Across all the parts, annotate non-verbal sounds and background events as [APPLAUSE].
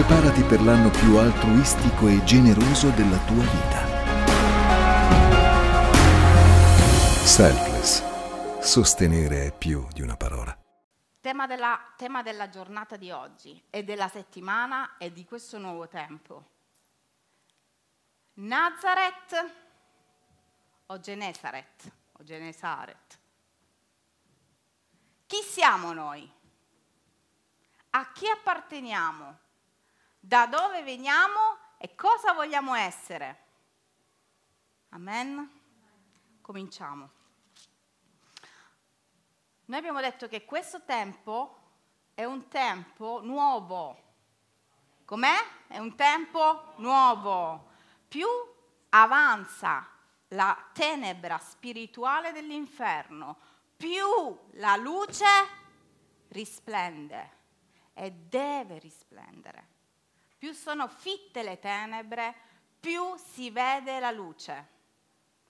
Preparati per l'anno più altruistico e generoso della tua vita. Selfless. Sostenere è più di una parola. Tema della, tema della giornata di oggi e della settimana e di questo nuovo tempo. Nazareth o Genesaret o Genesaret. Chi siamo noi? A chi apparteniamo? Da dove veniamo e cosa vogliamo essere? Amen? Cominciamo. Noi abbiamo detto che questo tempo è un tempo nuovo. Com'è? È un tempo nuovo. Più avanza la tenebra spirituale dell'inferno, più la luce risplende e deve risplendere. Più sono fitte le tenebre, più si vede la luce.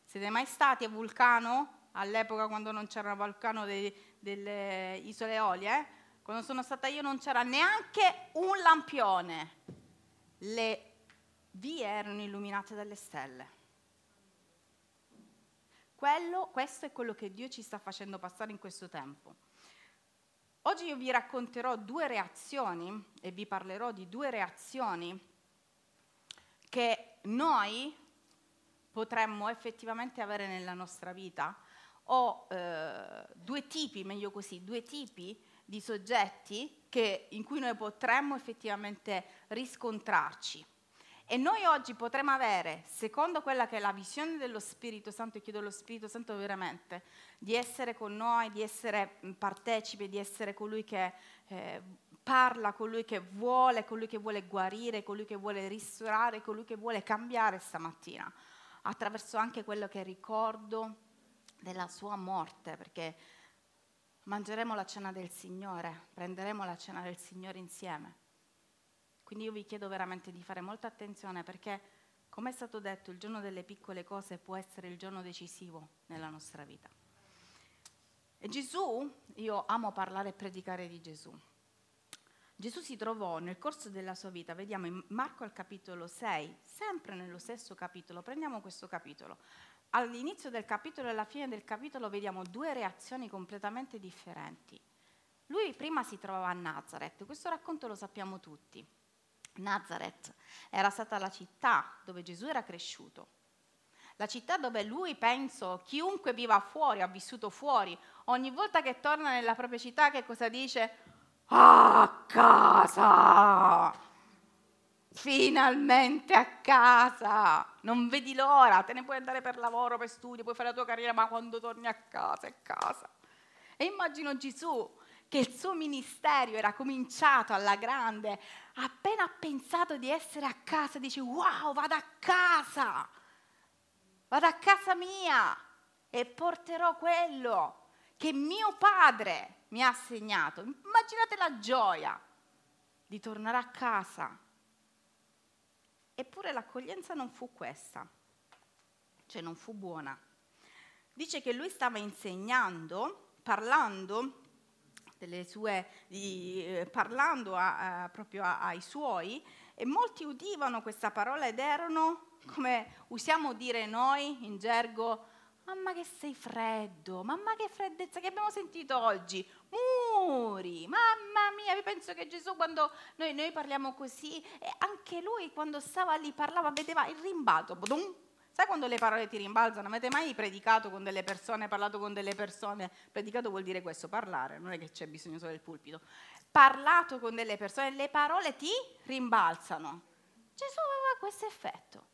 Siete mai stati a Vulcano? All'epoca quando non c'era vulcano dei, delle isole Eolie? Quando sono stata io non c'era neanche un lampione. Le vie erano illuminate dalle stelle. Quello, questo è quello che Dio ci sta facendo passare in questo tempo. Oggi io vi racconterò due reazioni e vi parlerò di due reazioni che noi potremmo effettivamente avere nella nostra vita o eh, due tipi, meglio così, due tipi di soggetti che, in cui noi potremmo effettivamente riscontrarci. E noi oggi potremmo avere, secondo quella che è la visione dello Spirito Santo, e chiedo allo Spirito Santo veramente di essere con noi, di essere partecipe, di essere colui che eh, parla, colui che vuole, colui che vuole guarire, colui che vuole ristorare, colui che vuole cambiare stamattina, attraverso anche quello che ricordo della sua morte, perché mangeremo la cena del Signore, prenderemo la cena del Signore insieme. Quindi io vi chiedo veramente di fare molta attenzione perché, come è stato detto, il giorno delle piccole cose può essere il giorno decisivo nella nostra vita. E Gesù, io amo parlare e predicare di Gesù. Gesù si trovò nel corso della sua vita, vediamo in Marco al capitolo 6, sempre nello stesso capitolo, prendiamo questo capitolo. All'inizio del capitolo e alla fine del capitolo vediamo due reazioni completamente differenti. Lui prima si trovava a Nazareth, questo racconto lo sappiamo tutti. Nazareth era stata la città dove Gesù era cresciuto, la città dove lui, penso, chiunque viva fuori, ha vissuto fuori, ogni volta che torna nella propria città, che cosa dice? A casa! Finalmente a casa! Non vedi l'ora, te ne puoi andare per lavoro, per studio, puoi fare la tua carriera, ma quando torni a casa è casa. E immagino Gesù che il suo ministero era cominciato alla grande, appena ha pensato di essere a casa, dice wow, vado a casa, vado a casa mia e porterò quello che mio padre mi ha assegnato. Immaginate la gioia di tornare a casa. Eppure l'accoglienza non fu questa, cioè non fu buona. Dice che lui stava insegnando, parlando sue, di, eh, parlando a, a, proprio a, ai suoi, e molti udivano questa parola ed erano, come usiamo dire noi in gergo, mamma che sei freddo, mamma che freddezza che abbiamo sentito oggi, muri, mamma mia, io penso che Gesù quando noi, noi parliamo così, e anche lui quando stava lì parlava, vedeva il rimbalzo, Sai quando le parole ti rimbalzano? Avete mai predicato con delle persone, parlato con delle persone? Predicato vuol dire questo, parlare, non è che c'è bisogno solo del pulpito. Parlato con delle persone, le parole ti rimbalzano. Gesù aveva questo effetto,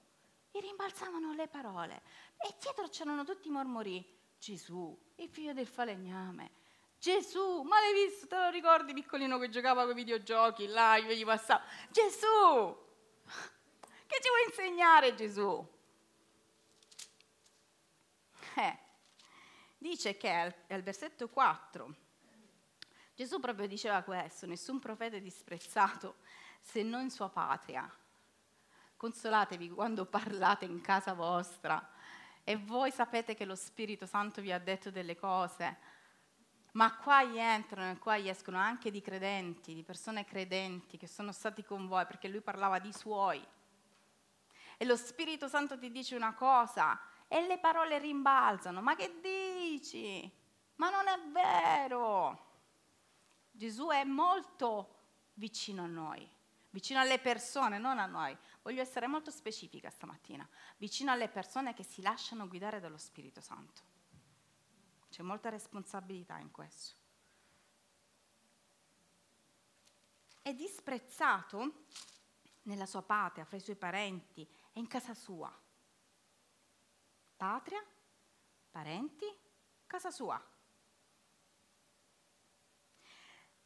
gli rimbalzavano le parole e dietro c'erano tutti i mormori. Gesù, il figlio del falegname, Gesù, ma l'hai visto? Te lo ricordi piccolino che giocava con i videogiochi là, io gli passavo. Gesù! [LAUGHS] Che ci vuoi insegnare Gesù? Eh, dice che al, al versetto 4 Gesù proprio diceva questo, nessun profeta è disprezzato se non in sua patria. Consolatevi quando parlate in casa vostra e voi sapete che lo Spirito Santo vi ha detto delle cose, ma qua entrano e qua escono anche di credenti, di persone credenti che sono stati con voi, perché lui parlava di suoi. E lo Spirito Santo ti dice una cosa e le parole rimbalzano, ma che dici? Ma non è vero. Gesù è molto vicino a noi, vicino alle persone, non a noi. Voglio essere molto specifica stamattina, vicino alle persone che si lasciano guidare dallo Spirito Santo. C'è molta responsabilità in questo. È disprezzato nella sua patria, fra i suoi parenti e in casa sua. Patria, parenti, casa sua.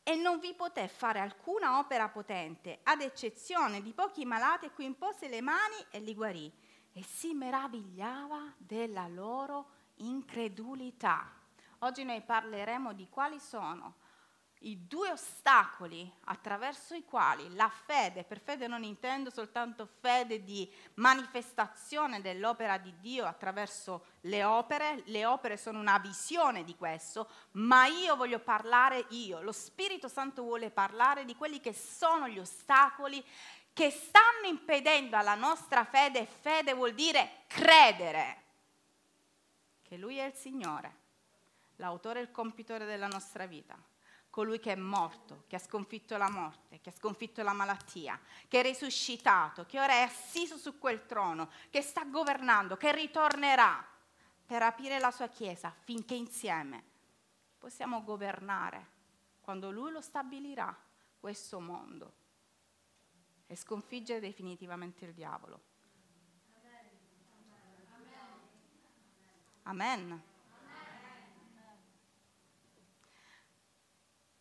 E non vi poté fare alcuna opera potente, ad eccezione di pochi malati a cui impose le mani e li guarì. E si meravigliava della loro incredulità. Oggi noi parleremo di quali sono i due ostacoli attraverso i quali la fede, per fede non intendo soltanto fede di manifestazione dell'opera di Dio attraverso le opere, le opere sono una visione di questo, ma io voglio parlare io, lo Spirito Santo vuole parlare di quelli che sono gli ostacoli che stanno impedendo alla nostra fede, fede vuol dire credere che Lui è il Signore l'autore e il compitore della nostra vita, colui che è morto, che ha sconfitto la morte, che ha sconfitto la malattia, che è risuscitato, che ora è assiso su quel trono, che sta governando, che ritornerà per aprire la sua Chiesa affinché insieme possiamo governare quando Lui lo stabilirà questo mondo e sconfiggere definitivamente il diavolo. Amen.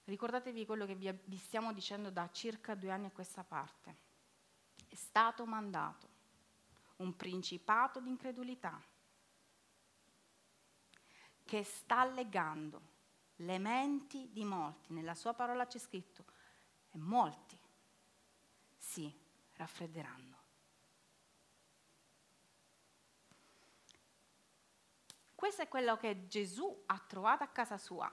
Ricordatevi quello che vi, stiamo dicendo da circa due anni a questa parte. È stato mandato un principato di incredulità che sta legando le menti di molti. Nella sua parola c'è scritto, e molti si raffredderanno. Questo è quello che Gesù ha trovato a casa sua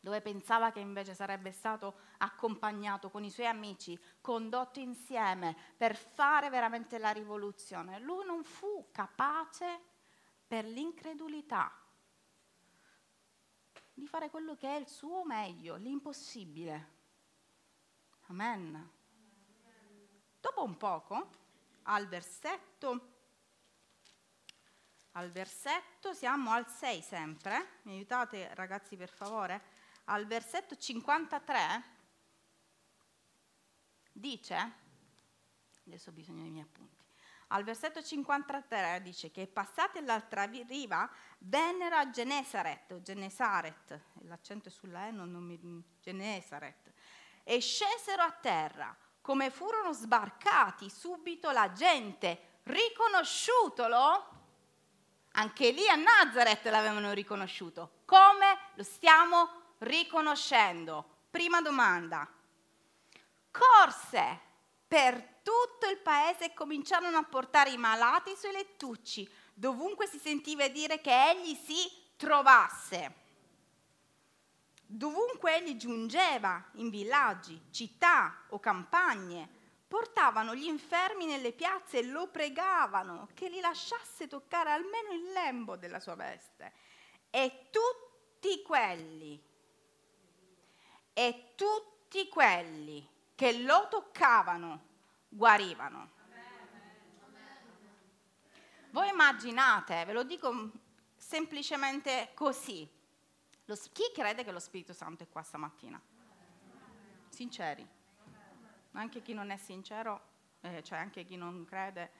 dove pensava che invece sarebbe stato accompagnato con i suoi amici, condotto insieme per fare veramente la rivoluzione. Lui non fu capace per l'incredulità di fare quello che è il suo meglio, l'impossibile. Amen. Dopo un poco, al versetto, al versetto, siamo al 6 sempre, mi aiutate ragazzi per favore? Al versetto 53 dice, adesso ho bisogno dei miei appunti, al versetto 53 dice che passati all'altra riva vennero a Genesaret, o Genesaret, l'accento sulla E, non, non mi, Genesaret, e scesero a terra. Come furono sbarcati subito la gente, riconosciutolo, anche lì a Nazareth l'avevano riconosciuto. Come lo stiamo riconoscendo. Prima domanda. Corse per tutto il paese e cominciarono a portare i malati sui lettucci, dovunque si sentiva dire che egli si trovasse. Dovunque egli giungeva, in villaggi, città o campagne, portavano gli infermi nelle piazze e lo pregavano che li lasciasse toccare almeno il lembo della sua veste. E tutti quelli e tutti quelli che lo toccavano guarivano. Voi immaginate, ve lo dico semplicemente così, lo, chi crede che lo Spirito Santo è qua stamattina? Sinceri. Anche chi non è sincero, eh, cioè anche chi non crede,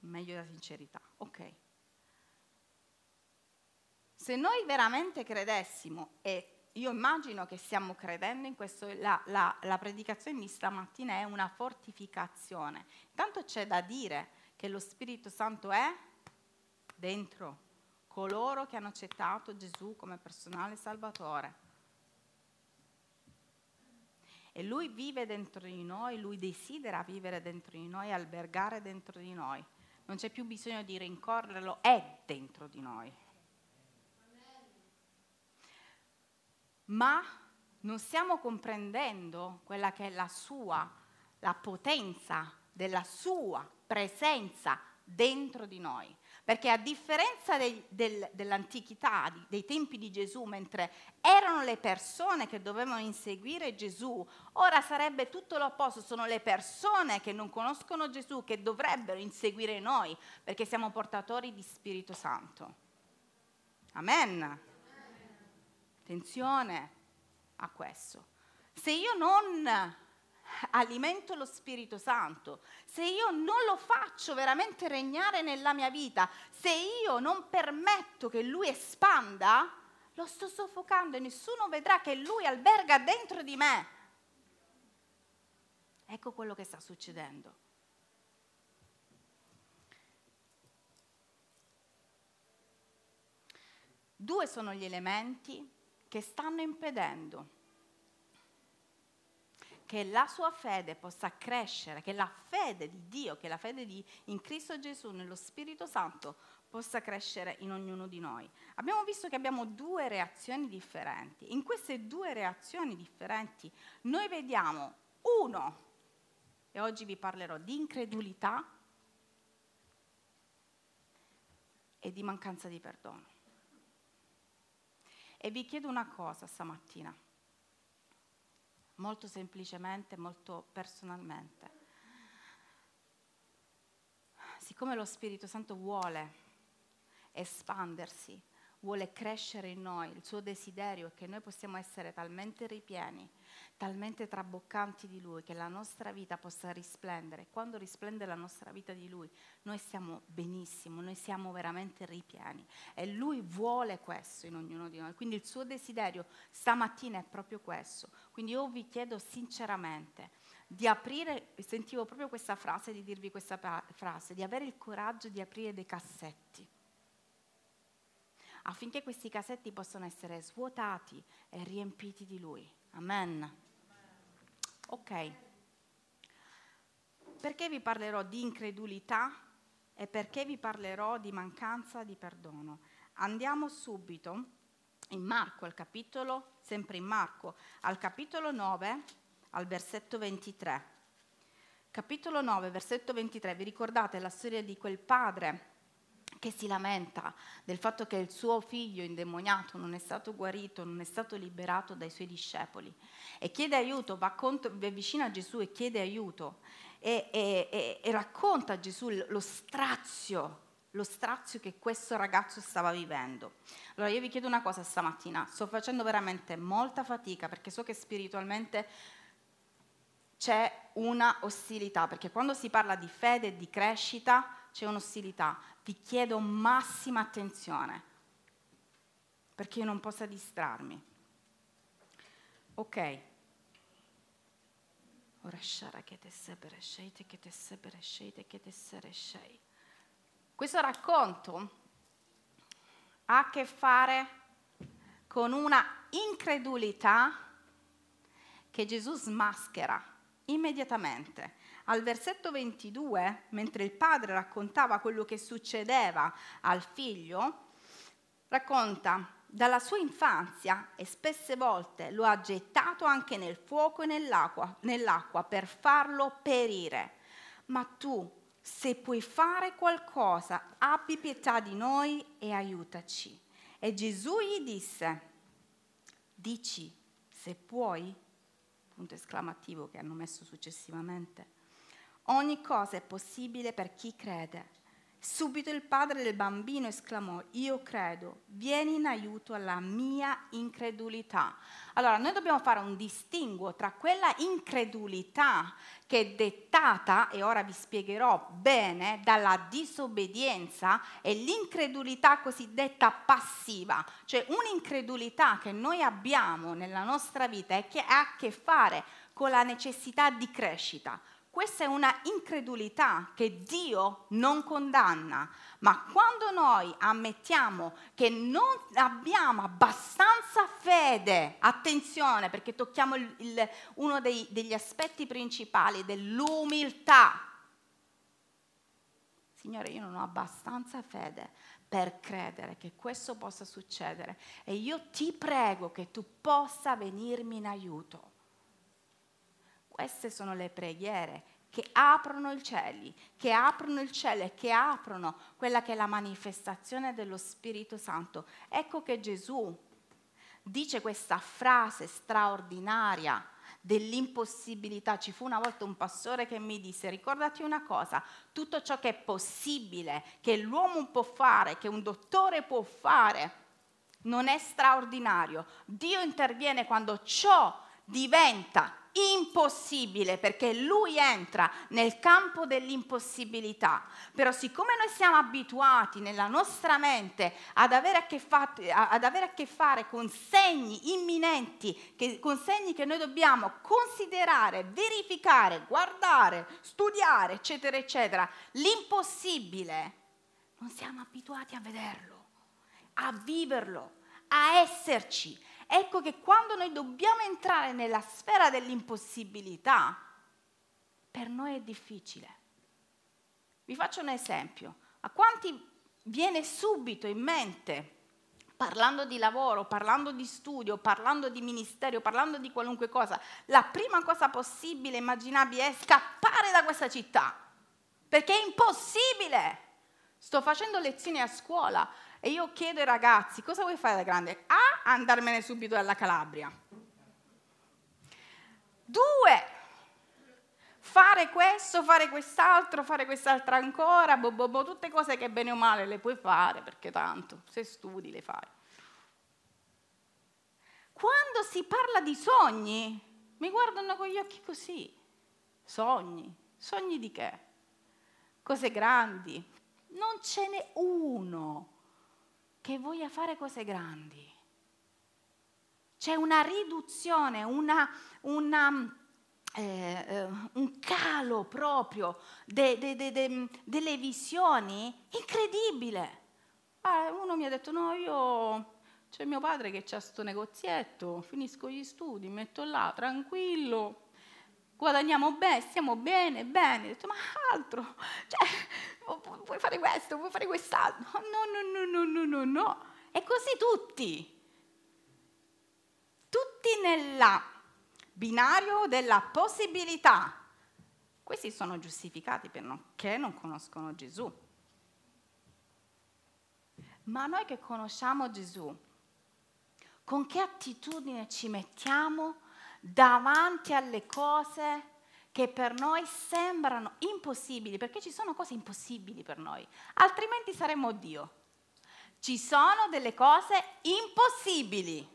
meglio la sincerità. Ok. Se noi veramente credessimo e io immagino che stiamo credendo in questo, la, la, la predicazione di stamattina è una fortificazione. Intanto c'è da dire che lo Spirito Santo è dentro coloro che hanno accettato Gesù come personale salvatore. E lui vive dentro di noi, lui desidera vivere dentro di noi, albergare dentro di noi. Non c'è più bisogno di rincorrerlo, è dentro di noi. Ma non stiamo comprendendo quella che è la sua, la potenza della sua presenza dentro di noi. Perché a differenza dei, del, dell'antichità, dei tempi di Gesù, mentre erano le persone che dovevano inseguire Gesù, ora sarebbe tutto l'opposto, sono le persone che non conoscono Gesù che dovrebbero inseguire noi, perché siamo portatori di Spirito Santo. Amen. Attenzione a questo. Se io non alimento lo Spirito Santo, se io non lo faccio veramente regnare nella mia vita, se io non permetto che Lui espanda, lo sto soffocando e nessuno vedrà che Lui alberga dentro di me. Ecco quello che sta succedendo. Due sono gli elementi che stanno impedendo che la sua fede possa crescere, che la fede di Dio, che la fede di, in Cristo Gesù, nello Spirito Santo, possa crescere in ognuno di noi. Abbiamo visto che abbiamo due reazioni differenti. In queste due reazioni differenti noi vediamo uno, e oggi vi parlerò di incredulità e di mancanza di perdono. E vi chiedo una cosa stamattina molto semplicemente, molto personalmente. Siccome lo Spirito Santo vuole espandersi, vuole crescere in noi, il suo desiderio è che noi possiamo essere talmente ripieni, talmente traboccanti di Lui, che la nostra vita possa risplendere. Quando risplende la nostra vita di Lui, noi stiamo benissimo, noi siamo veramente ripieni. E Lui vuole questo in ognuno di noi. Quindi il suo desiderio stamattina è proprio questo. Quindi io vi chiedo sinceramente di aprire, sentivo proprio questa frase, di dirvi questa frase, di avere il coraggio di aprire dei cassetti affinché questi cassetti possano essere svuotati e riempiti di Lui. Amen. Ok. Perché vi parlerò di incredulità e perché vi parlerò di mancanza di perdono? Andiamo subito in Marco, al capitolo, sempre in Marco, al capitolo 9, al versetto 23. Capitolo 9, versetto 23, vi ricordate la storia di quel padre che si lamenta del fatto che il suo figlio indemoniato non è stato guarito, non è stato liberato dai suoi discepoli. E chiede aiuto, va, vicino a Gesù e chiede aiuto. E, e, e, e racconta a Gesù lo strazio, lo strazio che questo ragazzo stava vivendo. Allora io vi chiedo una cosa stamattina, sto facendo veramente molta fatica perché so che spiritualmente c'è una ostilità, perché quando si parla di fede e di crescita c'è un'ostilità vi chiedo massima attenzione perché io non possa distrarmi. Ok. Ora shara che te sebere sceite, che te sebere sceite, che te sere scei. Questo racconto ha a che fare con una incredulità che Gesù smaschera immediatamente al versetto 22, mentre il padre raccontava quello che succedeva al figlio, racconta dalla sua infanzia e spesse volte lo ha gettato anche nel fuoco e nell'acqua, nell'acqua per farlo perire. Ma tu, se puoi fare qualcosa, abbi pietà di noi e aiutaci. E Gesù gli disse, dici se puoi, punto esclamativo che hanno messo successivamente. Ogni cosa è possibile per chi crede. Subito il padre del bambino esclamò, io credo, vieni in aiuto alla mia incredulità. Allora, noi dobbiamo fare un distinguo tra quella incredulità che è dettata, e ora vi spiegherò bene, dalla disobbedienza e l'incredulità cosiddetta passiva, cioè un'incredulità che noi abbiamo nella nostra vita e che ha a che fare con la necessità di crescita questa è una incredulità che Dio non condanna, ma quando noi ammettiamo che non abbiamo abbastanza fede, attenzione perché tocchiamo il, il, uno dei, degli aspetti principali dell'umiltà. Signore, io non ho abbastanza fede per credere che questo possa succedere e io ti prego che tu possa venirmi in aiuto. Queste sono le preghiere che aprono i cieli, che aprono il cielo e che aprono quella che è la manifestazione dello Spirito Santo. Ecco che Gesù dice questa frase straordinaria dell'impossibilità. Ci fu una volta un pastore che mi disse, ricordati una cosa, tutto ciò che è possibile, che l'uomo può fare, che un dottore può fare, non è straordinario. Dio interviene quando ciò diventa impossibile perché lui entra nel campo dell'impossibilità. Però siccome noi siamo abituati nella nostra mente ad avere a che, fa- ad avere a che fare con segni imminenti, che, con segni che noi dobbiamo considerare, verificare, guardare, studiare, eccetera, eccetera, l'impossibile, non siamo abituati a vederlo, a viverlo, a esserci Ecco che quando noi dobbiamo entrare nella sfera dell'impossibilità, per noi è difficile. Vi faccio un esempio. A quanti viene subito in mente, parlando di lavoro, parlando di studio, parlando di ministero, parlando di qualunque cosa, la prima cosa possibile, immaginabile, è scappare da questa città, perché è impossibile. Sto facendo lezioni a scuola e io chiedo ai ragazzi, cosa vuoi fare da grande? A, andarmene subito dalla Calabria. Due, fare questo, fare quest'altro, fare quest'altro ancora, bo, bo, bo, tutte cose che bene o male le puoi fare, perché tanto, se studi le fai. Quando si parla di sogni, mi guardano con gli occhi così. Sogni, sogni di che? Cose grandi. Non ce n'è uno che voglia fare cose grandi. C'è una riduzione, una, una, eh, eh, un calo proprio de, de, de, delle visioni incredibile. Ah, uno mi ha detto, no, io c'è mio padre che c'ha questo negozietto, finisco gli studi, metto là, tranquillo, guadagniamo bene, stiamo bene, bene. Ho detto, ma altro, cioè, puoi fare questo, puoi fare quest'altro. No, no, no, no, no, no, no. E così tutti. Tutti nel binario della possibilità. Questi sono giustificati perché non conoscono Gesù. Ma noi che conosciamo Gesù, con che attitudine ci mettiamo davanti alle cose che per noi sembrano impossibili, perché ci sono cose impossibili per noi, altrimenti saremmo Dio. Ci sono delle cose impossibili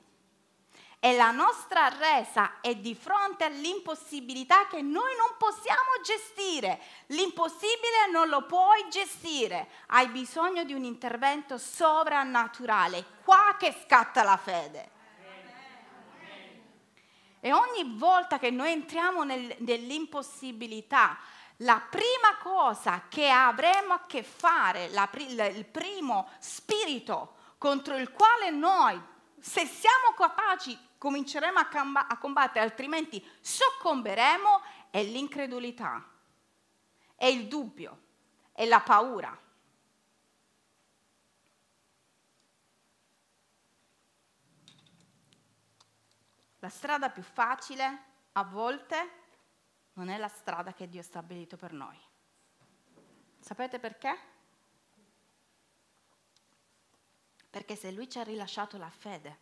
e la nostra resa è di fronte all'impossibilità che noi non possiamo gestire. L'impossibile non lo puoi gestire, hai bisogno di un intervento sovrannaturale, qua che scatta la fede. E ogni volta che noi entriamo nel, nell'impossibilità, la prima cosa che avremo a che fare, la, il primo spirito contro il quale noi, se siamo capaci, cominceremo a, a combattere, altrimenti soccomberemo, è l'incredulità, è il dubbio, è la paura. La strada più facile a volte non è la strada che Dio ha stabilito per noi. Sapete perché? Perché se Lui ci ha rilasciato la fede,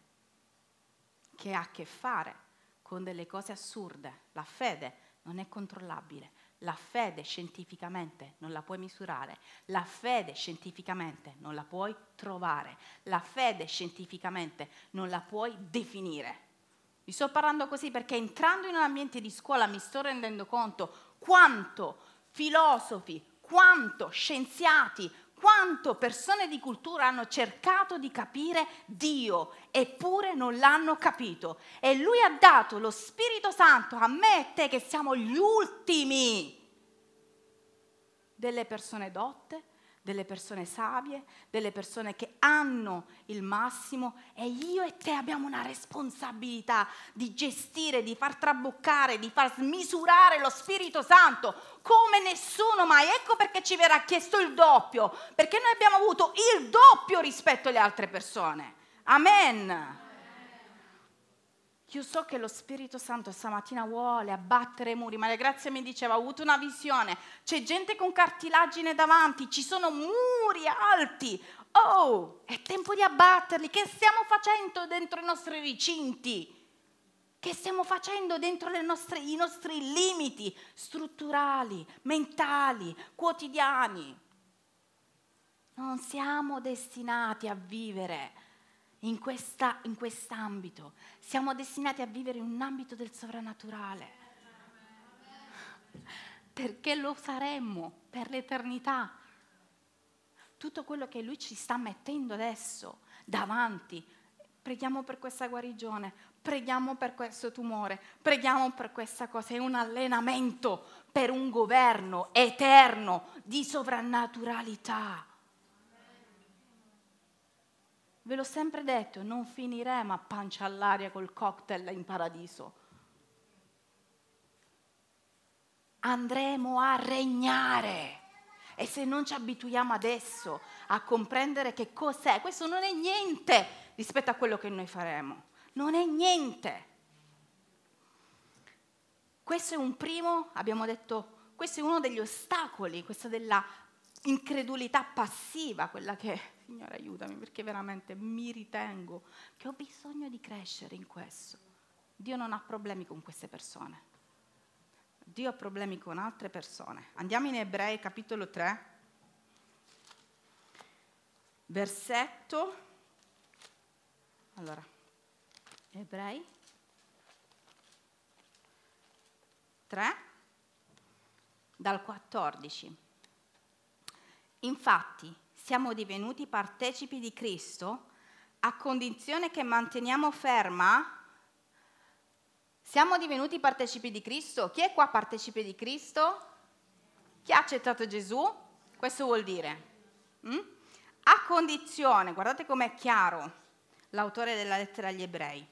che ha a che fare con delle cose assurde, la fede non è controllabile, la fede scientificamente non la puoi misurare, la fede scientificamente non la puoi trovare, la fede scientificamente non la puoi definire. Vi sto parlando così perché entrando in un ambiente di scuola mi sto rendendo conto quanto filosofi, quanto scienziati, quanto persone di cultura hanno cercato di capire Dio, eppure non l'hanno capito. E Lui ha dato lo Spirito Santo a me e te che siamo gli ultimi delle persone dotte, delle persone savie, delle persone che hanno il massimo e io e te abbiamo una responsabilità di gestire, di far traboccare, di far smisurare lo Spirito Santo come nessuno mai. Ecco perché ci verrà chiesto il doppio, perché noi abbiamo avuto il doppio rispetto alle altre persone. Amen. Io so che lo Spirito Santo stamattina vuole abbattere i muri, ma la grazia mi diceva, ho avuto una visione, c'è gente con cartilagine davanti, ci sono muri alti, oh, è tempo di abbatterli, che stiamo facendo dentro i nostri recinti? Che stiamo facendo dentro nostre, i nostri limiti strutturali, mentali, quotidiani? Non siamo destinati a vivere in, questa, in quest'ambito. Siamo destinati a vivere in un ambito del sovrannaturale. Perché lo saremmo per l'eternità. Tutto quello che Lui ci sta mettendo adesso davanti. Preghiamo per questa guarigione, preghiamo per questo tumore, preghiamo per questa cosa. È un allenamento per un governo eterno di sovrannaturalità. Ve l'ho sempre detto, non finiremo a pancia all'aria col cocktail in paradiso. Andremo a regnare. E se non ci abituiamo adesso a comprendere che cos'è, questo non è niente rispetto a quello che noi faremo. Non è niente. Questo è un primo, abbiamo detto, questo è uno degli ostacoli, questa della incredulità passiva, quella che Signore aiutami perché veramente mi ritengo che ho bisogno di crescere in questo. Dio non ha problemi con queste persone. Dio ha problemi con altre persone. Andiamo in Ebrei capitolo 3, versetto. Allora, Ebrei 3, dal 14. Infatti, siamo divenuti partecipi di Cristo a condizione che manteniamo ferma siamo divenuti partecipi di Cristo. Chi è qua partecipe di Cristo? Chi ha accettato Gesù? Questo vuol dire. Mm? A condizione, guardate com'è chiaro l'autore della lettera agli ebrei,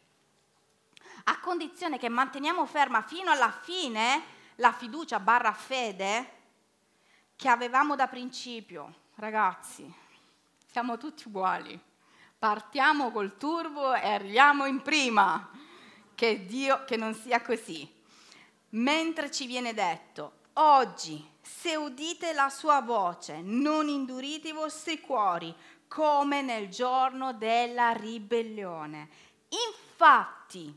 a condizione che manteniamo ferma fino alla fine la fiducia barra fede che avevamo da principio. Ragazzi, siamo tutti uguali. Partiamo col turbo e arriviamo in prima. Che Dio, che non sia così. Mentre ci viene detto, oggi, se udite la sua voce, non indurite i vostri cuori, come nel giorno della ribellione. Infatti,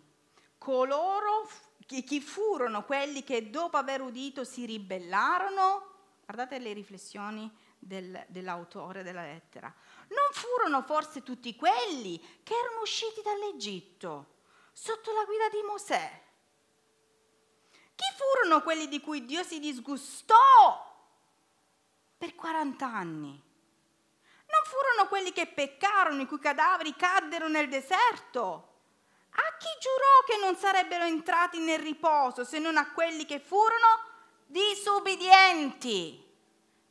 coloro, chi furono quelli che dopo aver udito si ribellarono? Guardate le riflessioni del, dell'autore della lettera. Non furono forse tutti quelli che erano usciti dall'Egitto sotto la guida di Mosè? Chi furono quelli di cui Dio si disgustò per 40 anni? Non furono quelli che peccarono, i cui cadaveri caddero nel deserto? A chi giurò che non sarebbero entrati nel riposo se non a quelli che furono disubbidienti?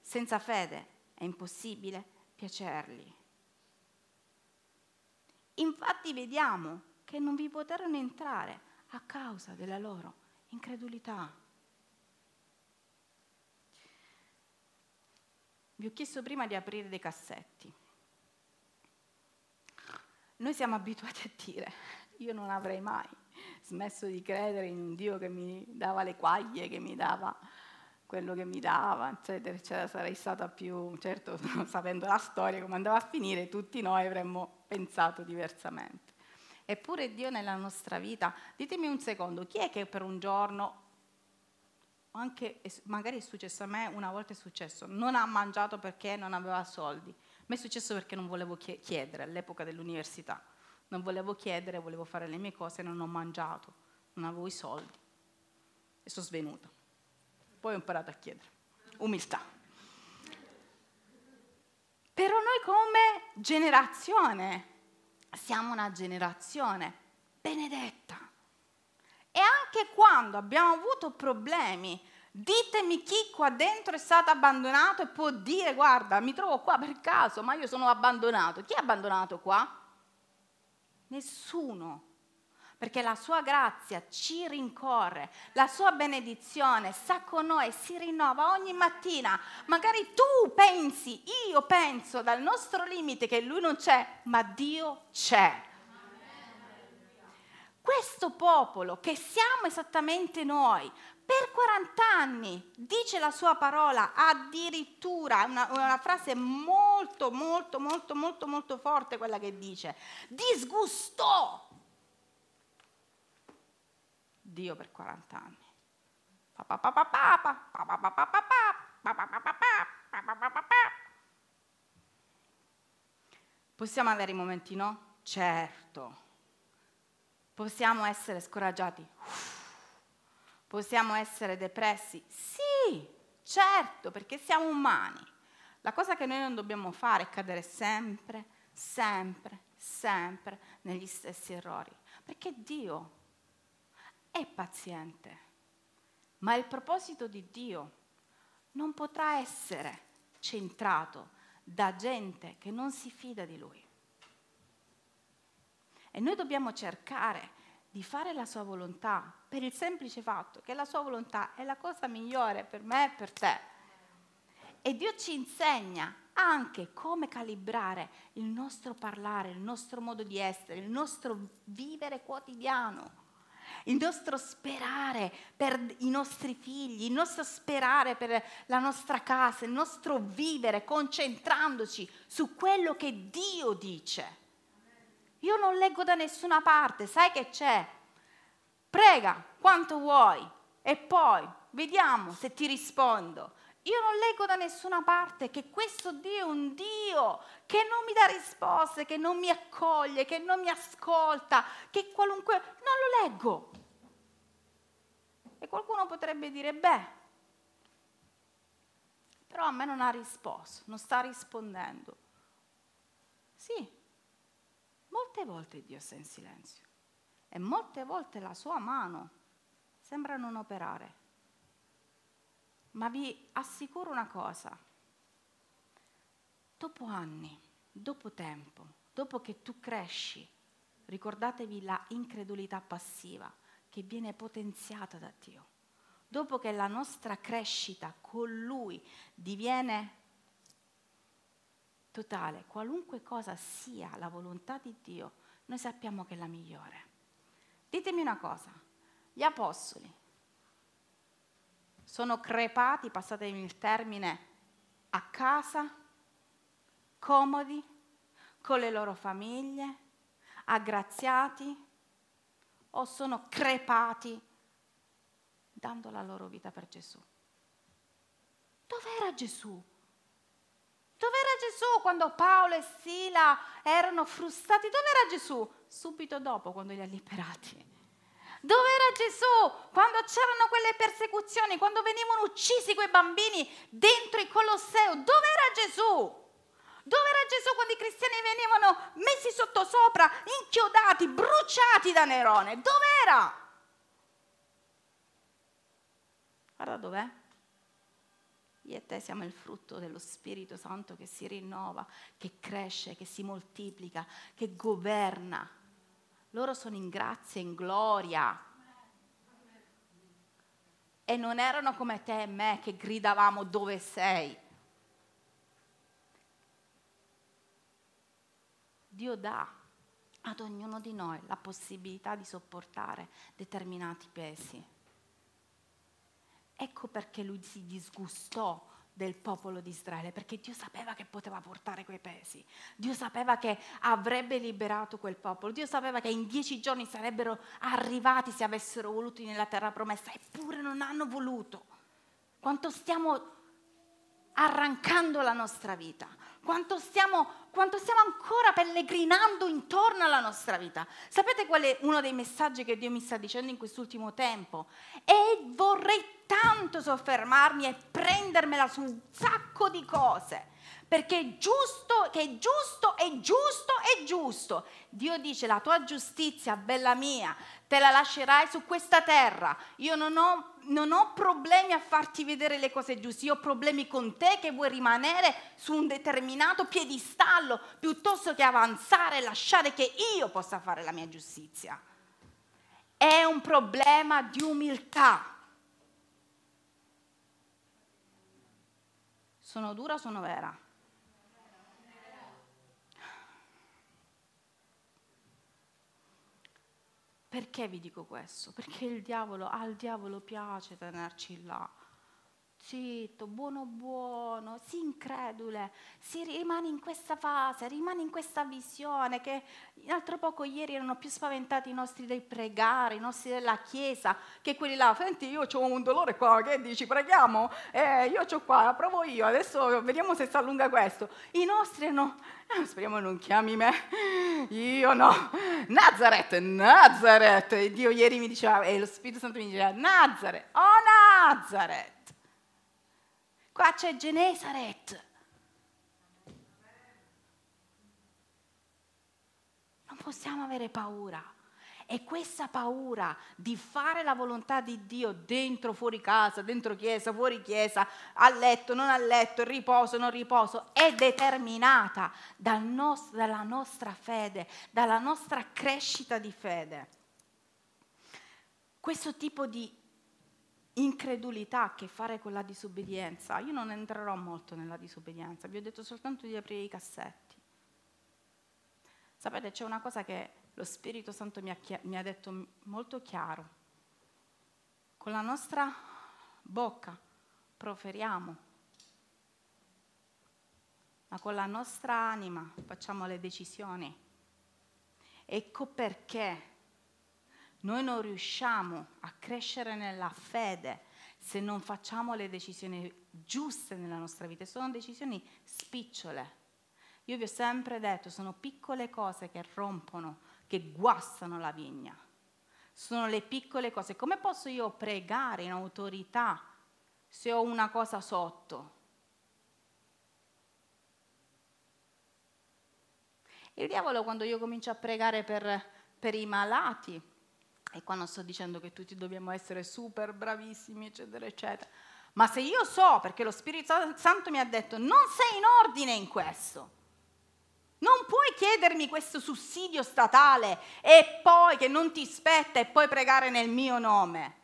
Senza fede è impossibile piacergli. Infatti vediamo che non vi poterono entrare a causa della loro incredulità. Vi ho chiesto prima di aprire dei cassetti. Noi siamo abituati a dire, io non avrei mai smesso di credere in un Dio che mi dava le quaglie, che mi dava quello che mi dava, eccetera, eccetera, sarei stata più, certo, [LAUGHS] sapendo la storia, come andava a finire, tutti noi avremmo pensato diversamente. Eppure Dio nella nostra vita, ditemi un secondo, chi è che per un giorno, anche magari è successo a me, una volta è successo, non ha mangiato perché non aveva soldi? A è successo perché non volevo chiedere all'epoca dell'università, non volevo chiedere, volevo fare le mie cose, non ho mangiato, non avevo i soldi e sono svenuta poi ho imparato a chiedere. Umiltà. Però noi come generazione siamo una generazione benedetta. E anche quando abbiamo avuto problemi, Ditemi chi qua dentro è stato abbandonato e può dire guarda, mi trovo qua per caso, ma io sono abbandonato. Chi è abbandonato qua? Nessuno perché la sua grazia ci rincorre, la sua benedizione sta con noi, si rinnova ogni mattina. Magari tu pensi, io penso dal nostro limite che lui non c'è, ma Dio c'è. Questo popolo che siamo esattamente noi, per 40 anni, dice la sua parola, addirittura, una, una, frase molto, molto, molto, molto, molto forte quella che dice, disgustò Dio per 40 anni. Possiamo avere i momenti no? Certo. Possiamo essere scoraggiati? Possiamo essere depressi? Sì, certo, perché siamo umani. La cosa che noi non dobbiamo fare è cadere sempre, sempre, sempre negli stessi errori, perché Dio è paziente, ma il proposito di Dio non potrà essere centrato da gente che non si fida di Lui. E noi dobbiamo cercare di fare la sua volontà per il semplice fatto che la sua volontà è la cosa migliore per me e per te. E Dio ci insegna anche come calibrare il nostro parlare, il nostro modo di essere, il nostro vivere quotidiano il nostro sperare per i nostri figli, il nostro sperare per la nostra casa, il nostro vivere concentrandoci su quello che Dio dice. Io non leggo da nessuna parte, sai che c'è? Prega quanto vuoi e poi vediamo se ti rispondo. Io non leggo da nessuna parte che questo Dio è un Dio che non mi dà risposte, che non mi accoglie, che non mi ascolta, che qualunque... Non lo leggo. E qualcuno potrebbe dire, beh, però a me non ha risposto, non sta rispondendo. Sì, molte volte Dio sta in silenzio e molte volte la sua mano sembra non operare. Ma vi assicuro una cosa, dopo anni, dopo tempo, dopo che tu cresci, ricordatevi la incredulità passiva che viene potenziata da Dio. Dopo che la nostra crescita con Lui diviene totale, qualunque cosa sia la volontà di Dio, noi sappiamo che è la migliore. Ditemi una cosa, gli apostoli sono crepati, passatemi il termine, a casa, comodi, con le loro famiglie, aggraziati, o sono crepati dando la loro vita per Gesù? Dov'era Gesù? Dov'era Gesù quando Paolo e Sila erano frustati? Dov'era Gesù? Subito dopo, quando li ha liberati. Dove era Gesù quando c'erano quelle persecuzioni, quando venivano uccisi quei bambini dentro il Colosseo? Dove era Gesù? Dove era Gesù quando i cristiani venivano messi sotto sopra, inchiodati, bruciati da Nerone? Dove era? Guarda dov'è? Io e te siamo il frutto dello Spirito Santo che si rinnova, che cresce, che si moltiplica, che governa loro sono in grazia, in gloria. E non erano come te e me che gridavamo dove sei. Dio dà ad ognuno di noi la possibilità di sopportare determinati pesi. Ecco perché lui si disgustò del popolo di Israele, perché Dio sapeva che poteva portare quei pesi, Dio sapeva che avrebbe liberato quel popolo, Dio sapeva che in dieci giorni sarebbero arrivati se avessero voluto nella terra promessa, eppure non hanno voluto. Quanto stiamo arrancando la nostra vita, quanto stiamo, quanto stiamo, ancora pellegrinando intorno alla nostra vita. Sapete qual è uno dei messaggi che Dio mi sta dicendo in quest'ultimo tempo? E vorrei tanto soffermarmi e prendermela su un sacco di cose. Perché è giusto, che è giusto, è giusto, è giusto. Dio dice la tua giustizia, bella mia, te la lascerai su questa terra. Io non ho, non ho problemi a farti vedere le cose giuste, io ho problemi con te che vuoi rimanere su un determinato piedistallo piuttosto che avanzare e lasciare che io possa fare la mia giustizia. È un problema di umiltà. Sono dura sono vera? Perché vi dico questo? Perché il diavolo, al diavolo piace tenerci là zitto, buono buono, si incredule, si rimane in questa fase, rimane in questa visione che altro poco ieri erano più spaventati i nostri dei pregare, i nostri della chiesa, che quelli là, senti io ho un dolore qua, che dici preghiamo? Eh, io ho qua, provo io, adesso vediamo se si allunga questo. I nostri no, eh, speriamo non chiami me, io no, Nazareth, Nazareth, Dio ieri mi diceva, e lo Spirito Santo mi diceva, Nazareth, oh Nazareth. Qua c'è Genesaret. Non possiamo avere paura. E questa paura di fare la volontà di Dio dentro, fuori casa, dentro chiesa, fuori chiesa, a letto, non a letto, riposo, non riposo, è determinata dal nostro, dalla nostra fede, dalla nostra crescita di fede. Questo tipo di incredulità a che fare con la disobbedienza. Io non entrerò molto nella disobbedienza, vi ho detto soltanto di aprire i cassetti. Sapete, c'è una cosa che lo Spirito Santo mi ha, mi ha detto molto chiaro. Con la nostra bocca proferiamo, ma con la nostra anima facciamo le decisioni. Ecco perché noi non riusciamo a crescere nella fede se non facciamo le decisioni giuste nella nostra vita. Sono decisioni spicciole. Io vi ho sempre detto, sono piccole cose che rompono, che guastano la vigna. Sono le piccole cose. Come posso io pregare in autorità se ho una cosa sotto? Il diavolo quando io comincio a pregare per, per i malati, e qua non sto dicendo che tutti dobbiamo essere super bravissimi, eccetera, eccetera. Ma se io so, perché lo Spirito Santo mi ha detto, non sei in ordine in questo, non puoi chiedermi questo sussidio statale e poi che non ti spetta e poi pregare nel mio nome.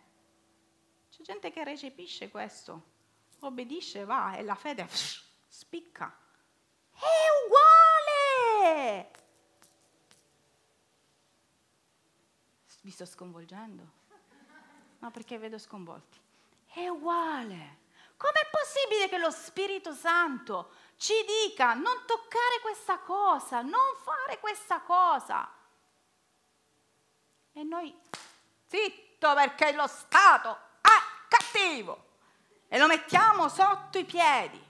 C'è gente che recepisce questo, obbedisce, va e la fede spicca. È uguale! Vi sto sconvolgendo? No, perché vedo sconvolti. È uguale. Com'è possibile che lo Spirito Santo ci dica non toccare questa cosa, non fare questa cosa? E noi, zitto perché lo Stato è cattivo e lo mettiamo sotto i piedi.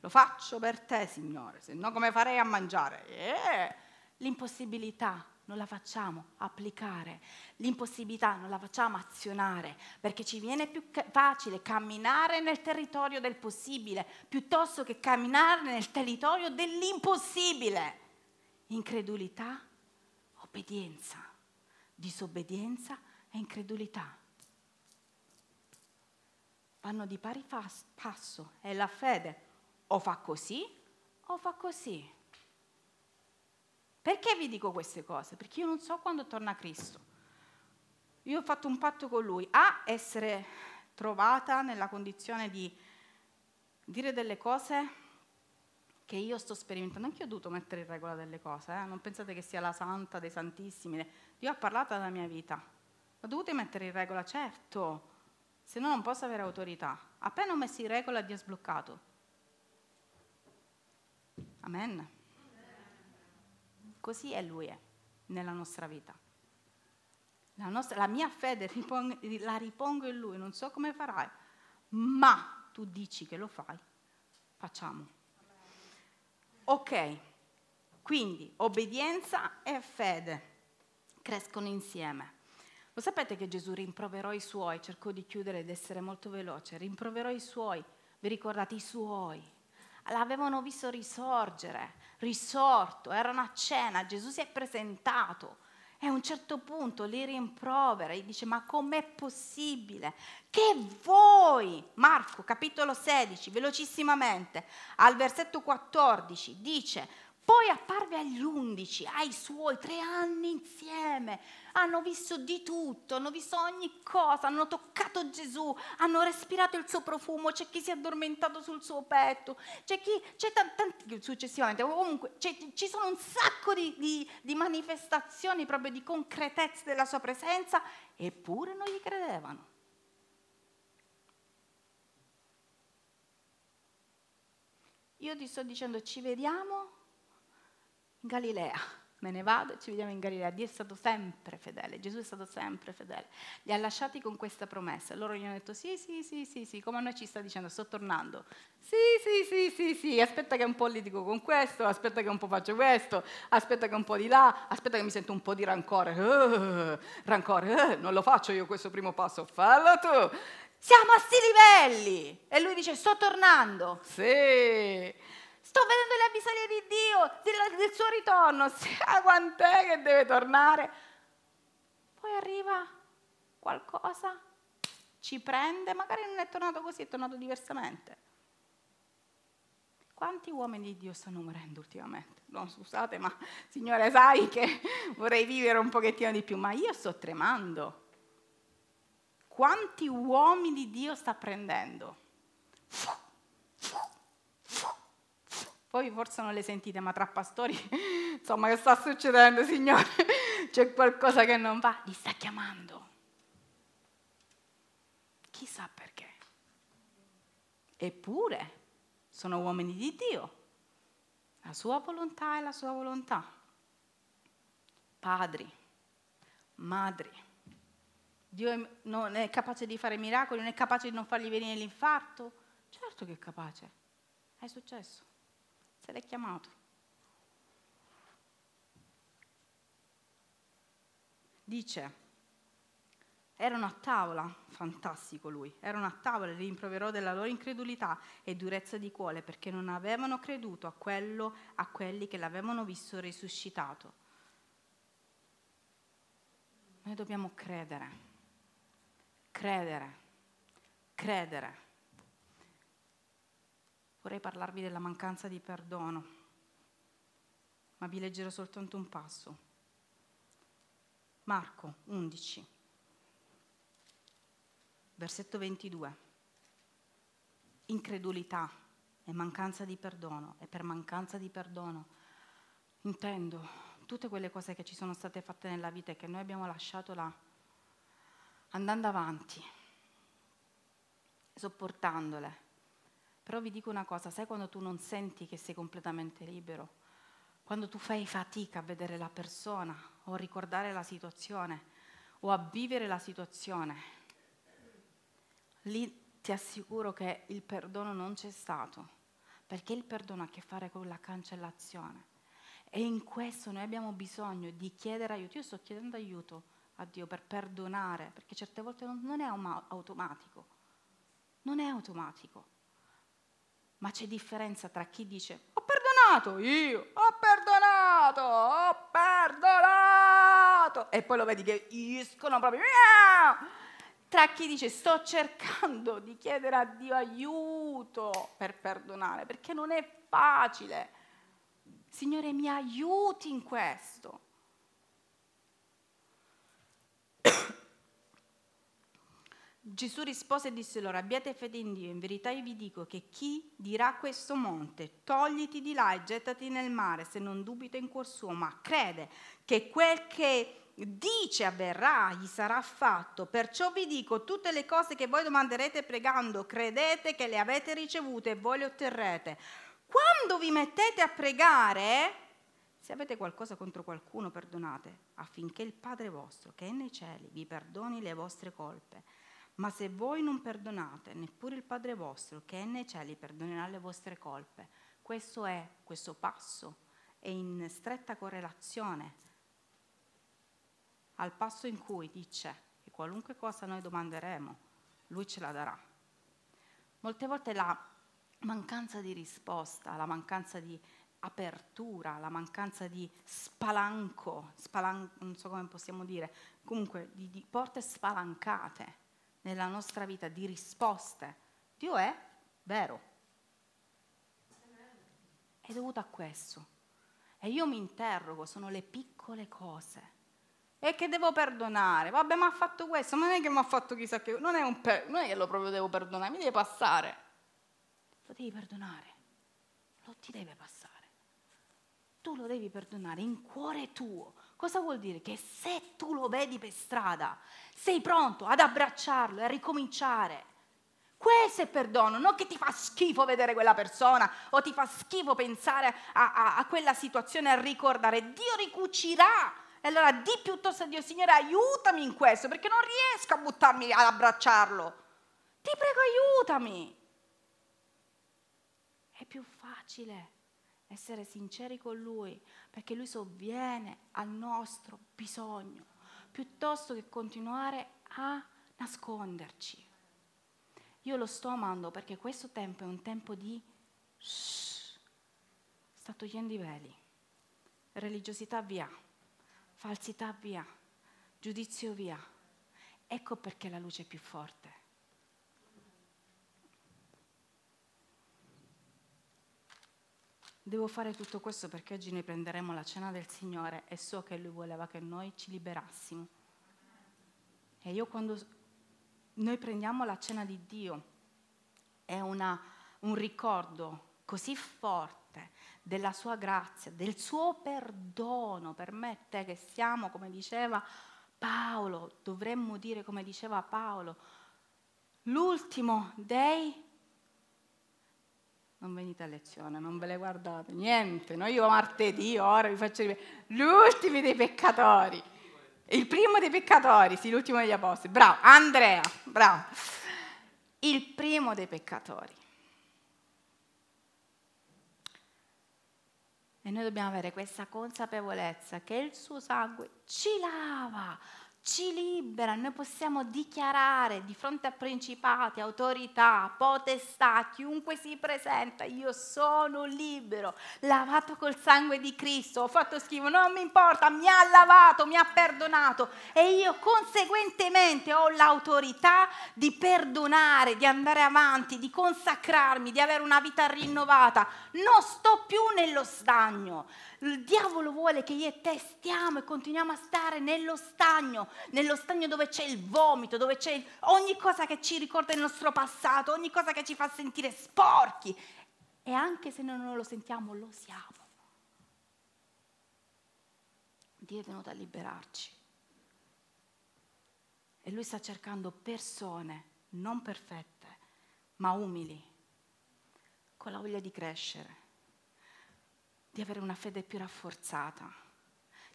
Lo faccio per te, Signore, se no come farei a mangiare? Eh, l'impossibilità non la facciamo applicare, l'impossibilità non la facciamo azionare, perché ci viene più facile camminare nel territorio del possibile piuttosto che camminare nel territorio dell'impossibile. Incredulità, obbedienza, disobbedienza e incredulità. Vanno di pari passo, è la fede, o fa così o fa così. Perché vi dico queste cose? Perché io non so quando torna Cristo. Io ho fatto un patto con Lui, a essere trovata nella condizione di dire delle cose che io sto sperimentando. Anche io ho dovuto mettere in regola delle cose, eh? non pensate che sia la santa dei santissimi. Dio ha parlato della mia vita. Ho dovuto mettere in regola, certo, se no non posso avere autorità. Appena ho messo in regola, Dio ha sbloccato. Amen. Così è Lui è nella nostra vita. La, nostra, la mia fede ripong, la ripongo in Lui, non so come farai, ma tu dici che lo fai, facciamo. Ok, quindi obbedienza e fede crescono insieme. Lo sapete che Gesù rimproverò i suoi, cercò di chiudere ed essere molto veloce, rimproverò i suoi, vi ricordate i suoi, l'avevano visto risorgere, risorto, erano a cena, Gesù si è presentato e a un certo punto li rimprovera e dice ma com'è possibile? Che voi, Marco capitolo 16, velocissimamente, al versetto 14, dice poi apparve agli undici, ai suoi, tre anni insieme. Hanno visto di tutto, hanno visto ogni cosa, hanno toccato Gesù, hanno respirato il suo profumo, c'è chi si è addormentato sul suo petto, c'è chi, c'è tanti, successivamente, comunque ci sono un sacco di, di, di manifestazioni proprio di concretezza della sua presenza, eppure non gli credevano. Io ti sto dicendo, ci vediamo in Galilea. Me ne vado e ci vediamo in Galilea. Dio è stato sempre fedele, Gesù è stato sempre fedele. Li ha lasciati con questa promessa. Loro gli hanno detto sì, sì, sì, sì, sì, come a noi ci sta dicendo, sto tornando. Sì, sì, sì, sì, sì, aspetta che un po' litigo con questo, aspetta che un po' faccio questo, aspetta che un po' di là, aspetta che mi sento un po' di rancore. Uh, rancore, uh, non lo faccio io questo primo passo, fallo tu. Siamo a sti livelli. E lui dice sto tornando. Sì. Sto vedendo le avvisaglie di Dio, del, del suo ritorno. [LAUGHS] Sa quant'è che deve tornare? Poi arriva qualcosa, ci prende, magari non è tornato così, è tornato diversamente. Quanti uomini di Dio stanno morendo ultimamente? No, scusate, ma Signore, sai che vorrei vivere un pochettino di più, ma io sto tremando. Quanti uomini di Dio sta prendendo? Voi forse non le sentite, ma tra pastori, [LAUGHS] insomma, che sta succedendo, Signore? [LAUGHS] C'è qualcosa che non va, li sta chiamando. Chissà perché. Eppure sono uomini di Dio. La sua volontà è la sua volontà. Padri, madri. Dio non è capace di fare miracoli, non è capace di non fargli venire l'infarto? Certo che è capace. È successo se l'è chiamato. Dice, erano a tavola, fantastico lui, erano a tavola e li rimproverò della loro incredulità e durezza di cuore perché non avevano creduto a, quello, a quelli che l'avevano visto risuscitato. Noi dobbiamo credere, credere, credere. Vorrei parlarvi della mancanza di perdono, ma vi leggerò soltanto un passo. Marco 11, versetto 22. Incredulità e mancanza di perdono. E per mancanza di perdono intendo tutte quelle cose che ci sono state fatte nella vita e che noi abbiamo lasciato là, andando avanti, sopportandole però vi dico una cosa, sai quando tu non senti che sei completamente libero? Quando tu fai fatica a vedere la persona o a ricordare la situazione o a vivere la situazione, lì ti assicuro che il perdono non c'è stato, perché il perdono ha a che fare con la cancellazione. E in questo noi abbiamo bisogno di chiedere aiuto. Io sto chiedendo aiuto a Dio per perdonare, perché certe volte non è automatico. Non è automatico. Ma c'è differenza tra chi dice ho perdonato, io ho perdonato, ho perdonato, e poi lo vedi che iscono proprio, tra chi dice sto cercando di chiedere a Dio aiuto per perdonare, perché non è facile. Signore, mi aiuti in questo. Gesù rispose e disse loro, abbiate fede in Dio, in verità io vi dico che chi dirà questo monte, togliti di là e gettati nel mare, se non dubita in cuor suo, ma crede che quel che dice avverrà, gli sarà fatto. Perciò vi dico, tutte le cose che voi domanderete pregando, credete che le avete ricevute e voi le otterrete. Quando vi mettete a pregare, se avete qualcosa contro qualcuno, perdonate, affinché il Padre vostro, che è nei cieli, vi perdoni le vostre colpe. Ma se voi non perdonate, neppure il Padre vostro, che è nei cieli, perdonerà le vostre colpe. Questo è, questo passo, è in stretta correlazione al passo in cui dice che qualunque cosa noi domanderemo, Lui ce la darà. Molte volte la, mancanza di risposta, la mancanza di apertura, la mancanza di spalanco, spalan- non so come possiamo dire, comunque di, di porte spalancate nella nostra vita, di risposte. Dio è vero. È dovuto a questo. E io mi interrogo, sono le piccole cose. E che devo perdonare? Vabbè, ma ha fatto questo, non è che mi ha fatto chissà che... Non è, per, non è che lo proprio devo perdonare, mi deve passare. Lo devi perdonare. Lo ti deve passare. Tu lo devi perdonare in cuore tuo. Cosa vuol dire? Che se tu lo vedi per strada, sei pronto ad abbracciarlo e a ricominciare. Questo è perdono, non che ti fa schifo vedere quella persona o ti fa schifo pensare a, a, a quella situazione, a ricordare. Dio ricucirà. E allora di piuttosto a Dio, Signore, aiutami in questo, perché non riesco a buttarmi ad abbracciarlo. Ti prego, aiutami. È più facile essere sinceri con Lui, perché Lui sovviene al nostro bisogno, piuttosto che continuare a nasconderci. Io lo sto amando perché questo tempo è un tempo di... Shh, sta togliendo i veli. Religiosità via, falsità via, giudizio via. Ecco perché la luce è più forte. Devo fare tutto questo perché oggi noi prenderemo la cena del Signore e so che Lui voleva che noi ci liberassimo. E io quando noi prendiamo la cena di Dio, è una, un ricordo così forte della sua grazia, del suo perdono per me e te che siamo, come diceva Paolo, dovremmo dire come diceva Paolo, l'ultimo dei... Non venite a lezione, non ve le guardate, niente, no? io martedì, ora vi faccio rivedere, l'ultimo dei peccatori. Il primo dei peccatori, sì, l'ultimo degli apostoli. Bravo, Andrea, bravo. Il primo dei peccatori. E noi dobbiamo avere questa consapevolezza che il suo sangue ci lava, ci libera, noi possiamo dichiarare di fronte a principati, autorità, potestà, chiunque si presenta, io sono libero, lavato col sangue di Cristo, ho fatto schifo, non mi importa, mi ha lavato, mi ha perdonato e io conseguentemente ho l'autorità di perdonare, di andare avanti, di consacrarmi, di avere una vita rinnovata. Non sto più nello stagno. Il diavolo vuole che io e te stiamo e continuiamo a stare nello stagno, nello stagno dove c'è il vomito, dove c'è ogni cosa che ci ricorda il nostro passato, ogni cosa che ci fa sentire sporchi. E anche se noi non lo sentiamo, lo siamo. Dio è venuto a liberarci. E lui sta cercando persone non perfette, ma umili, con la voglia di crescere di avere una fede più rafforzata,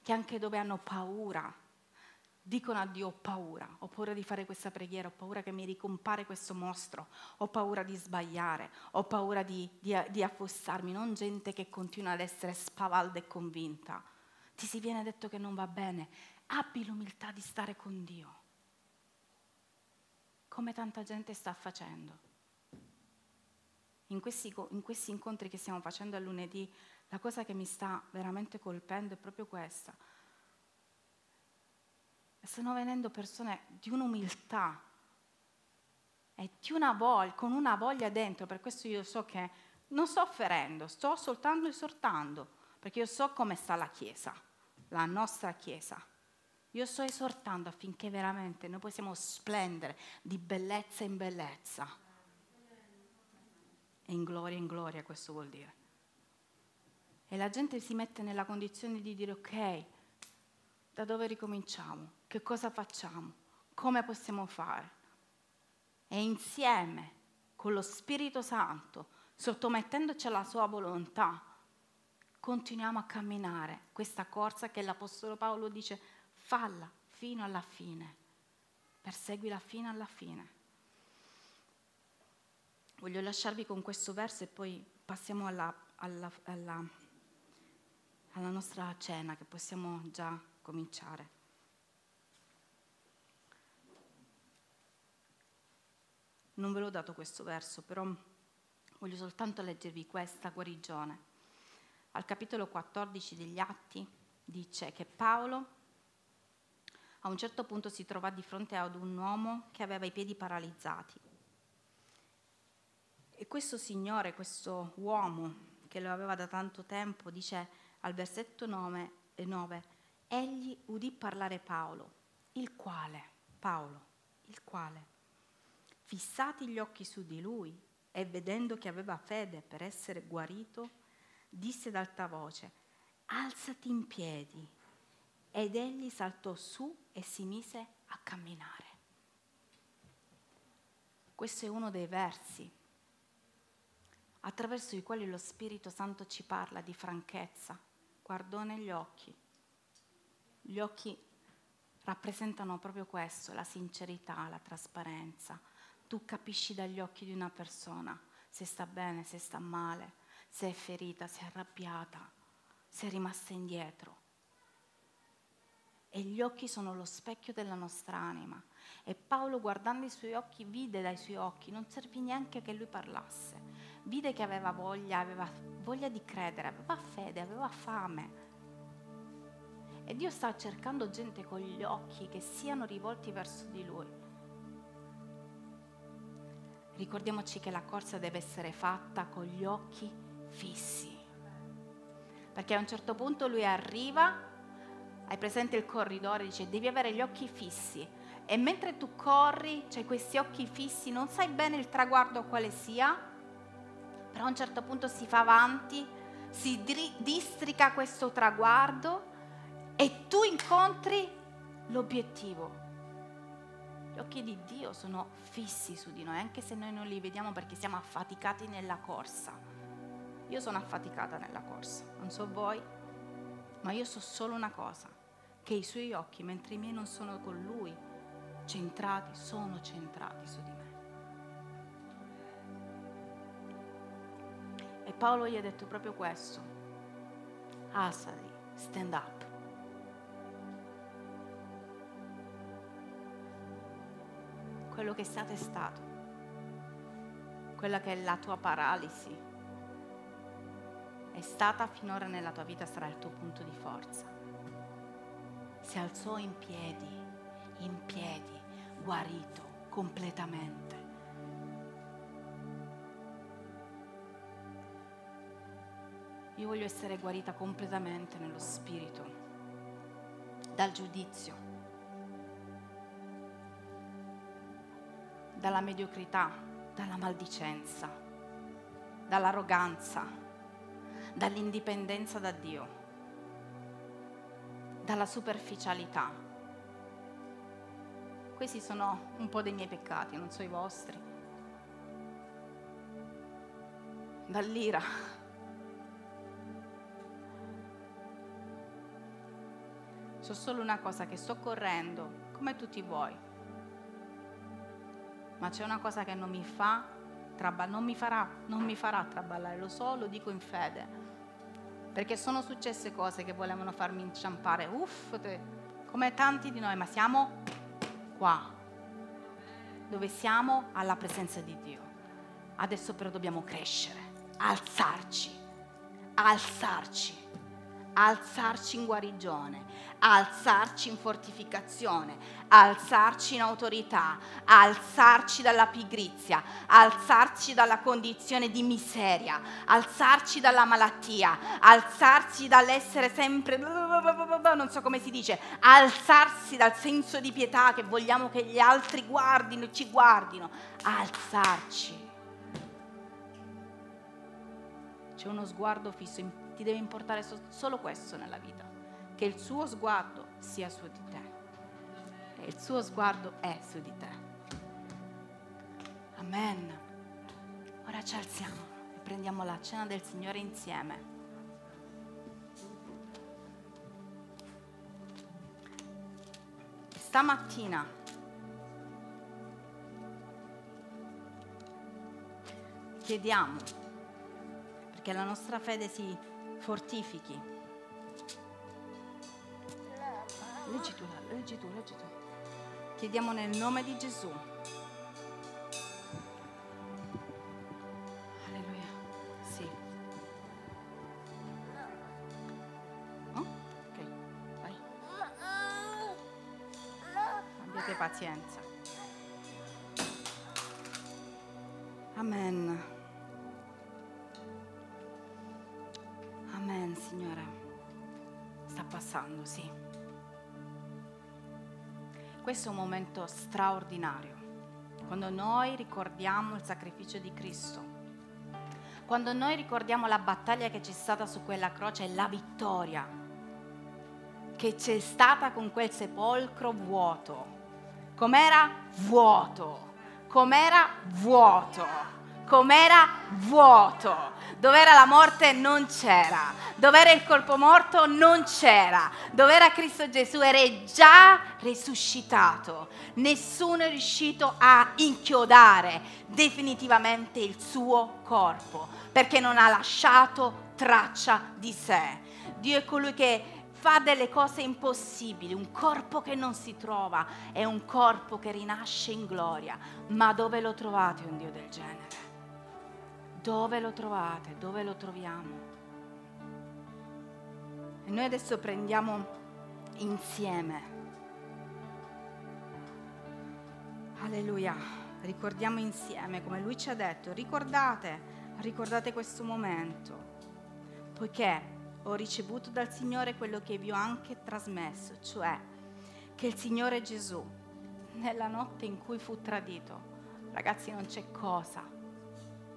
che anche dove hanno paura, dicono a Dio ho paura, ho paura di fare questa preghiera, ho paura che mi ricompare questo mostro, ho paura di sbagliare, ho paura di, di, di affossarmi, non gente che continua ad essere spavalda e convinta. Ti si viene detto che non va bene, abbi l'umiltà di stare con Dio, come tanta gente sta facendo. In questi, in questi incontri che stiamo facendo a lunedì, la cosa che mi sta veramente colpendo è proprio questa. Stanno venendo persone di un'umiltà e di una voglia, con una voglia dentro, per questo io so che non sto ferendo, sto soltanto esortando, perché io so come sta la Chiesa, la nostra Chiesa. Io sto esortando affinché veramente noi possiamo splendere di bellezza in bellezza. E in gloria in gloria questo vuol dire. E la gente si mette nella condizione di dire ok, da dove ricominciamo? Che cosa facciamo? Come possiamo fare? E insieme con lo Spirito Santo, sottomettendoci alla sua volontà, continuiamo a camminare questa corsa che l'Apostolo Paolo dice falla fino alla fine, perseguila fino alla fine. Voglio lasciarvi con questo verso e poi passiamo alla, alla, alla alla nostra cena che possiamo già cominciare. Non ve l'ho dato questo verso, però Voglio soltanto leggervi questa guarigione. Al capitolo 14 degli Atti dice che Paolo a un certo punto si trova di fronte ad un uomo che aveva i piedi paralizzati. E questo signore, questo uomo che lo aveva da tanto tempo, dice al versetto 9, 9 egli udì parlare Paolo, il quale, Paolo, il quale, fissati gli occhi su di lui e vedendo che aveva fede per essere guarito, disse ad alta voce, alzati in piedi. Ed egli saltò su e si mise a camminare. Questo è uno dei versi attraverso i quali lo Spirito Santo ci parla di franchezza. Guardò negli occhi. Gli occhi rappresentano proprio questo, la sincerità, la trasparenza. Tu capisci dagli occhi di una persona se sta bene, se sta male, se è ferita, se è arrabbiata, se è rimasta indietro. E gli occhi sono lo specchio della nostra anima. E Paolo guardando i suoi occhi vide dai suoi occhi, non servì neanche che lui parlasse, vide che aveva voglia, aveva voglia di credere, aveva fede, aveva fame. E Dio sta cercando gente con gli occhi che siano rivolti verso di Lui. Ricordiamoci che la corsa deve essere fatta con gli occhi fissi. Perché a un certo punto lui arriva, hai presente il corridore, dice devi avere gli occhi fissi. E mentre tu corri, cioè questi occhi fissi, non sai bene il traguardo quale sia, però a un certo punto si fa avanti, si districa questo traguardo e tu incontri l'obiettivo. Gli occhi di Dio sono fissi su di noi, anche se noi non li vediamo perché siamo affaticati nella corsa. Io sono affaticata nella corsa, non so voi, ma io so solo una cosa, che i suoi occhi, mentre i miei non sono con lui, centrati, sono centrati su di me. E Paolo gli ha detto proprio questo. Alzati, stand up. quello che stato è stato, quella che è la tua paralisi, è stata finora nella tua vita, sarà il tuo punto di forza. Si alzò in piedi, in piedi, guarito completamente. Io voglio essere guarita completamente nello spirito, dal giudizio, dalla mediocrità, dalla maldicenza, dall'arroganza, dall'indipendenza da Dio, dalla superficialità. Questi sono un po' dei miei peccati, non so i vostri. Dall'ira. So solo una cosa, che sto correndo come tutti voi ma c'è una cosa che non mi fa, traba- non, mi farà, non mi farà traballare, lo so, lo dico in fede. Perché sono successe cose che volevano farmi inciampare, uff, come tanti di noi, ma siamo qua, dove siamo alla presenza di Dio. Adesso però dobbiamo crescere, alzarci, alzarci alzarci in guarigione, alzarci in fortificazione, alzarci in autorità, alzarci dalla pigrizia, alzarci dalla condizione di miseria, alzarci dalla malattia, alzarci dall'essere sempre, non so come si dice, alzarsi dal senso di pietà che vogliamo che gli altri guardino ci guardino, alzarci. C'è uno sguardo fisso in ti deve importare so- solo questo nella vita, che il suo sguardo sia su di te. E il suo sguardo è su di te. Amen. Ora ci alziamo e prendiamo la cena del Signore insieme. Stamattina chiediamo perché la nostra fede si fortifichi. Leggi tu, leggi tu, leggi tu. Chiediamo nel nome di Gesù. Questo è un momento straordinario, quando noi ricordiamo il sacrificio di Cristo, quando noi ricordiamo la battaglia che c'è stata su quella croce e la vittoria che c'è stata con quel sepolcro vuoto. Com'era? Vuoto, com'era? Vuoto, com'era vuoto. Dov'era la morte non c'era, dov'era il colpo morto non c'era, dov'era Cristo Gesù era già risuscitato. Nessuno è riuscito a inchiodare definitivamente il suo corpo perché non ha lasciato traccia di sé. Dio è colui che fa delle cose impossibili, un corpo che non si trova, è un corpo che rinasce in gloria. Ma dove lo trovate un Dio del genere? Dove lo trovate? Dove lo troviamo? E noi adesso prendiamo insieme. Alleluia. Ricordiamo insieme come lui ci ha detto, ricordate, ricordate questo momento, poiché ho ricevuto dal Signore quello che vi ho anche trasmesso, cioè che il Signore Gesù, nella notte in cui fu tradito, ragazzi non c'è cosa,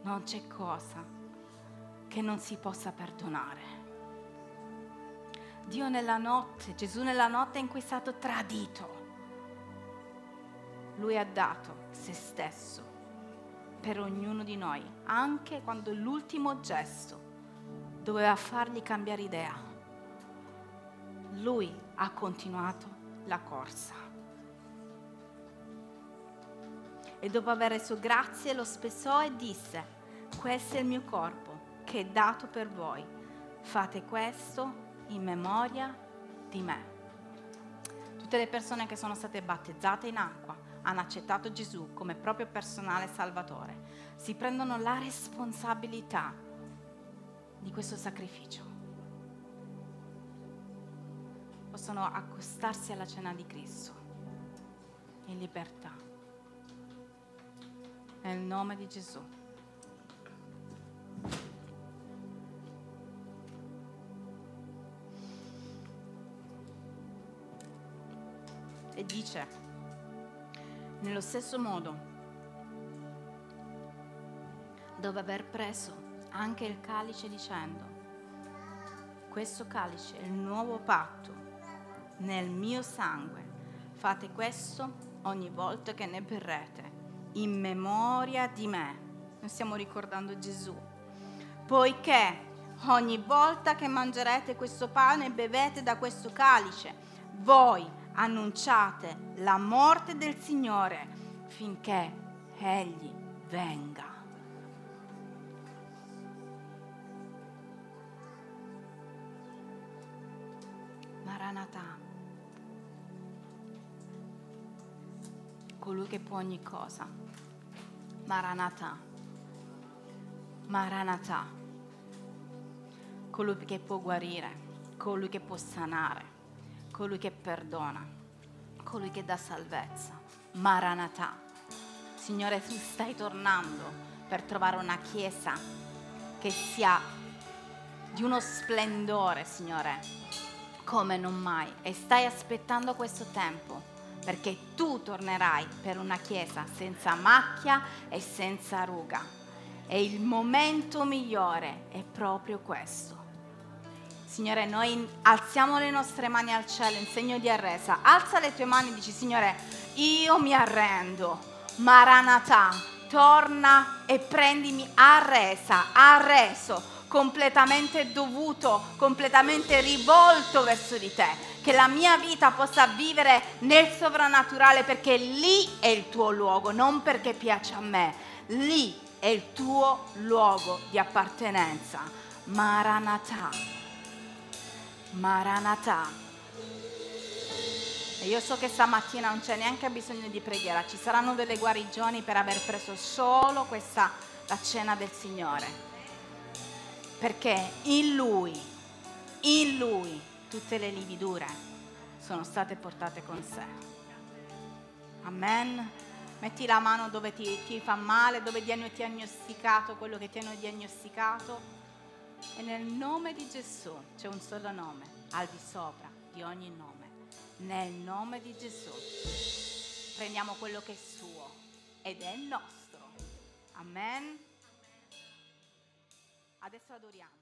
non c'è cosa che non si possa perdonare. Dio nella notte, Gesù nella notte in cui è stato tradito, lui ha dato se stesso per ognuno di noi, anche quando l'ultimo gesto doveva fargli cambiare idea. Lui ha continuato la corsa. E dopo aver reso grazie lo spessò e disse, questo è il mio corpo che è dato per voi. Fate questo in memoria di me. Tutte le persone che sono state battezzate in acqua hanno accettato Gesù come proprio personale salvatore. Si prendono la responsabilità di questo sacrificio. Possono accostarsi alla cena di Cristo in libertà. Nel nome di Gesù. E dice, nello stesso modo, dopo aver preso anche il calice dicendo, questo calice è il nuovo patto nel mio sangue. Fate questo ogni volta che ne berrete, in memoria di me. Noi stiamo ricordando Gesù. Poiché ogni volta che mangerete questo pane e bevete da questo calice, voi annunciate la morte del Signore finché Egli venga. Maranatha. Colui che può ogni cosa. Maranatha. Maranatha. Colui che può guarire, colui che può sanare, colui che perdona, colui che dà salvezza. Maranatha. Signore, tu stai tornando per trovare una chiesa che sia di uno splendore, Signore, come non mai e stai aspettando questo tempo perché tu tornerai per una chiesa senza macchia e senza ruga. E il momento migliore è proprio questo. Signore, noi alziamo le nostre mani al cielo in segno di arresa. Alza le tue mani e dici, Signore, io mi arrendo. Maranatha, torna e prendimi arresa, arreso completamente dovuto, completamente rivolto verso di te, che la mia vita possa vivere nel sovrannaturale perché lì è il tuo luogo, non perché piace a me, lì è il tuo luogo di appartenenza. Maranatha, Maranatha. E io so che stamattina non c'è neanche bisogno di preghiera, ci saranno delle guarigioni per aver preso solo questa, la cena del Signore perché in Lui, in Lui tutte le lividure sono state portate con sé. Amen. Metti la mano dove ti, ti fa male, dove ti hanno diagnosticato quello che ti hanno diagnosticato. E nel nome di Gesù c'è un solo nome, al di sopra di ogni nome. Nel nome di Gesù prendiamo quello che è suo ed è nostro. Amen. Adesso adoriamo.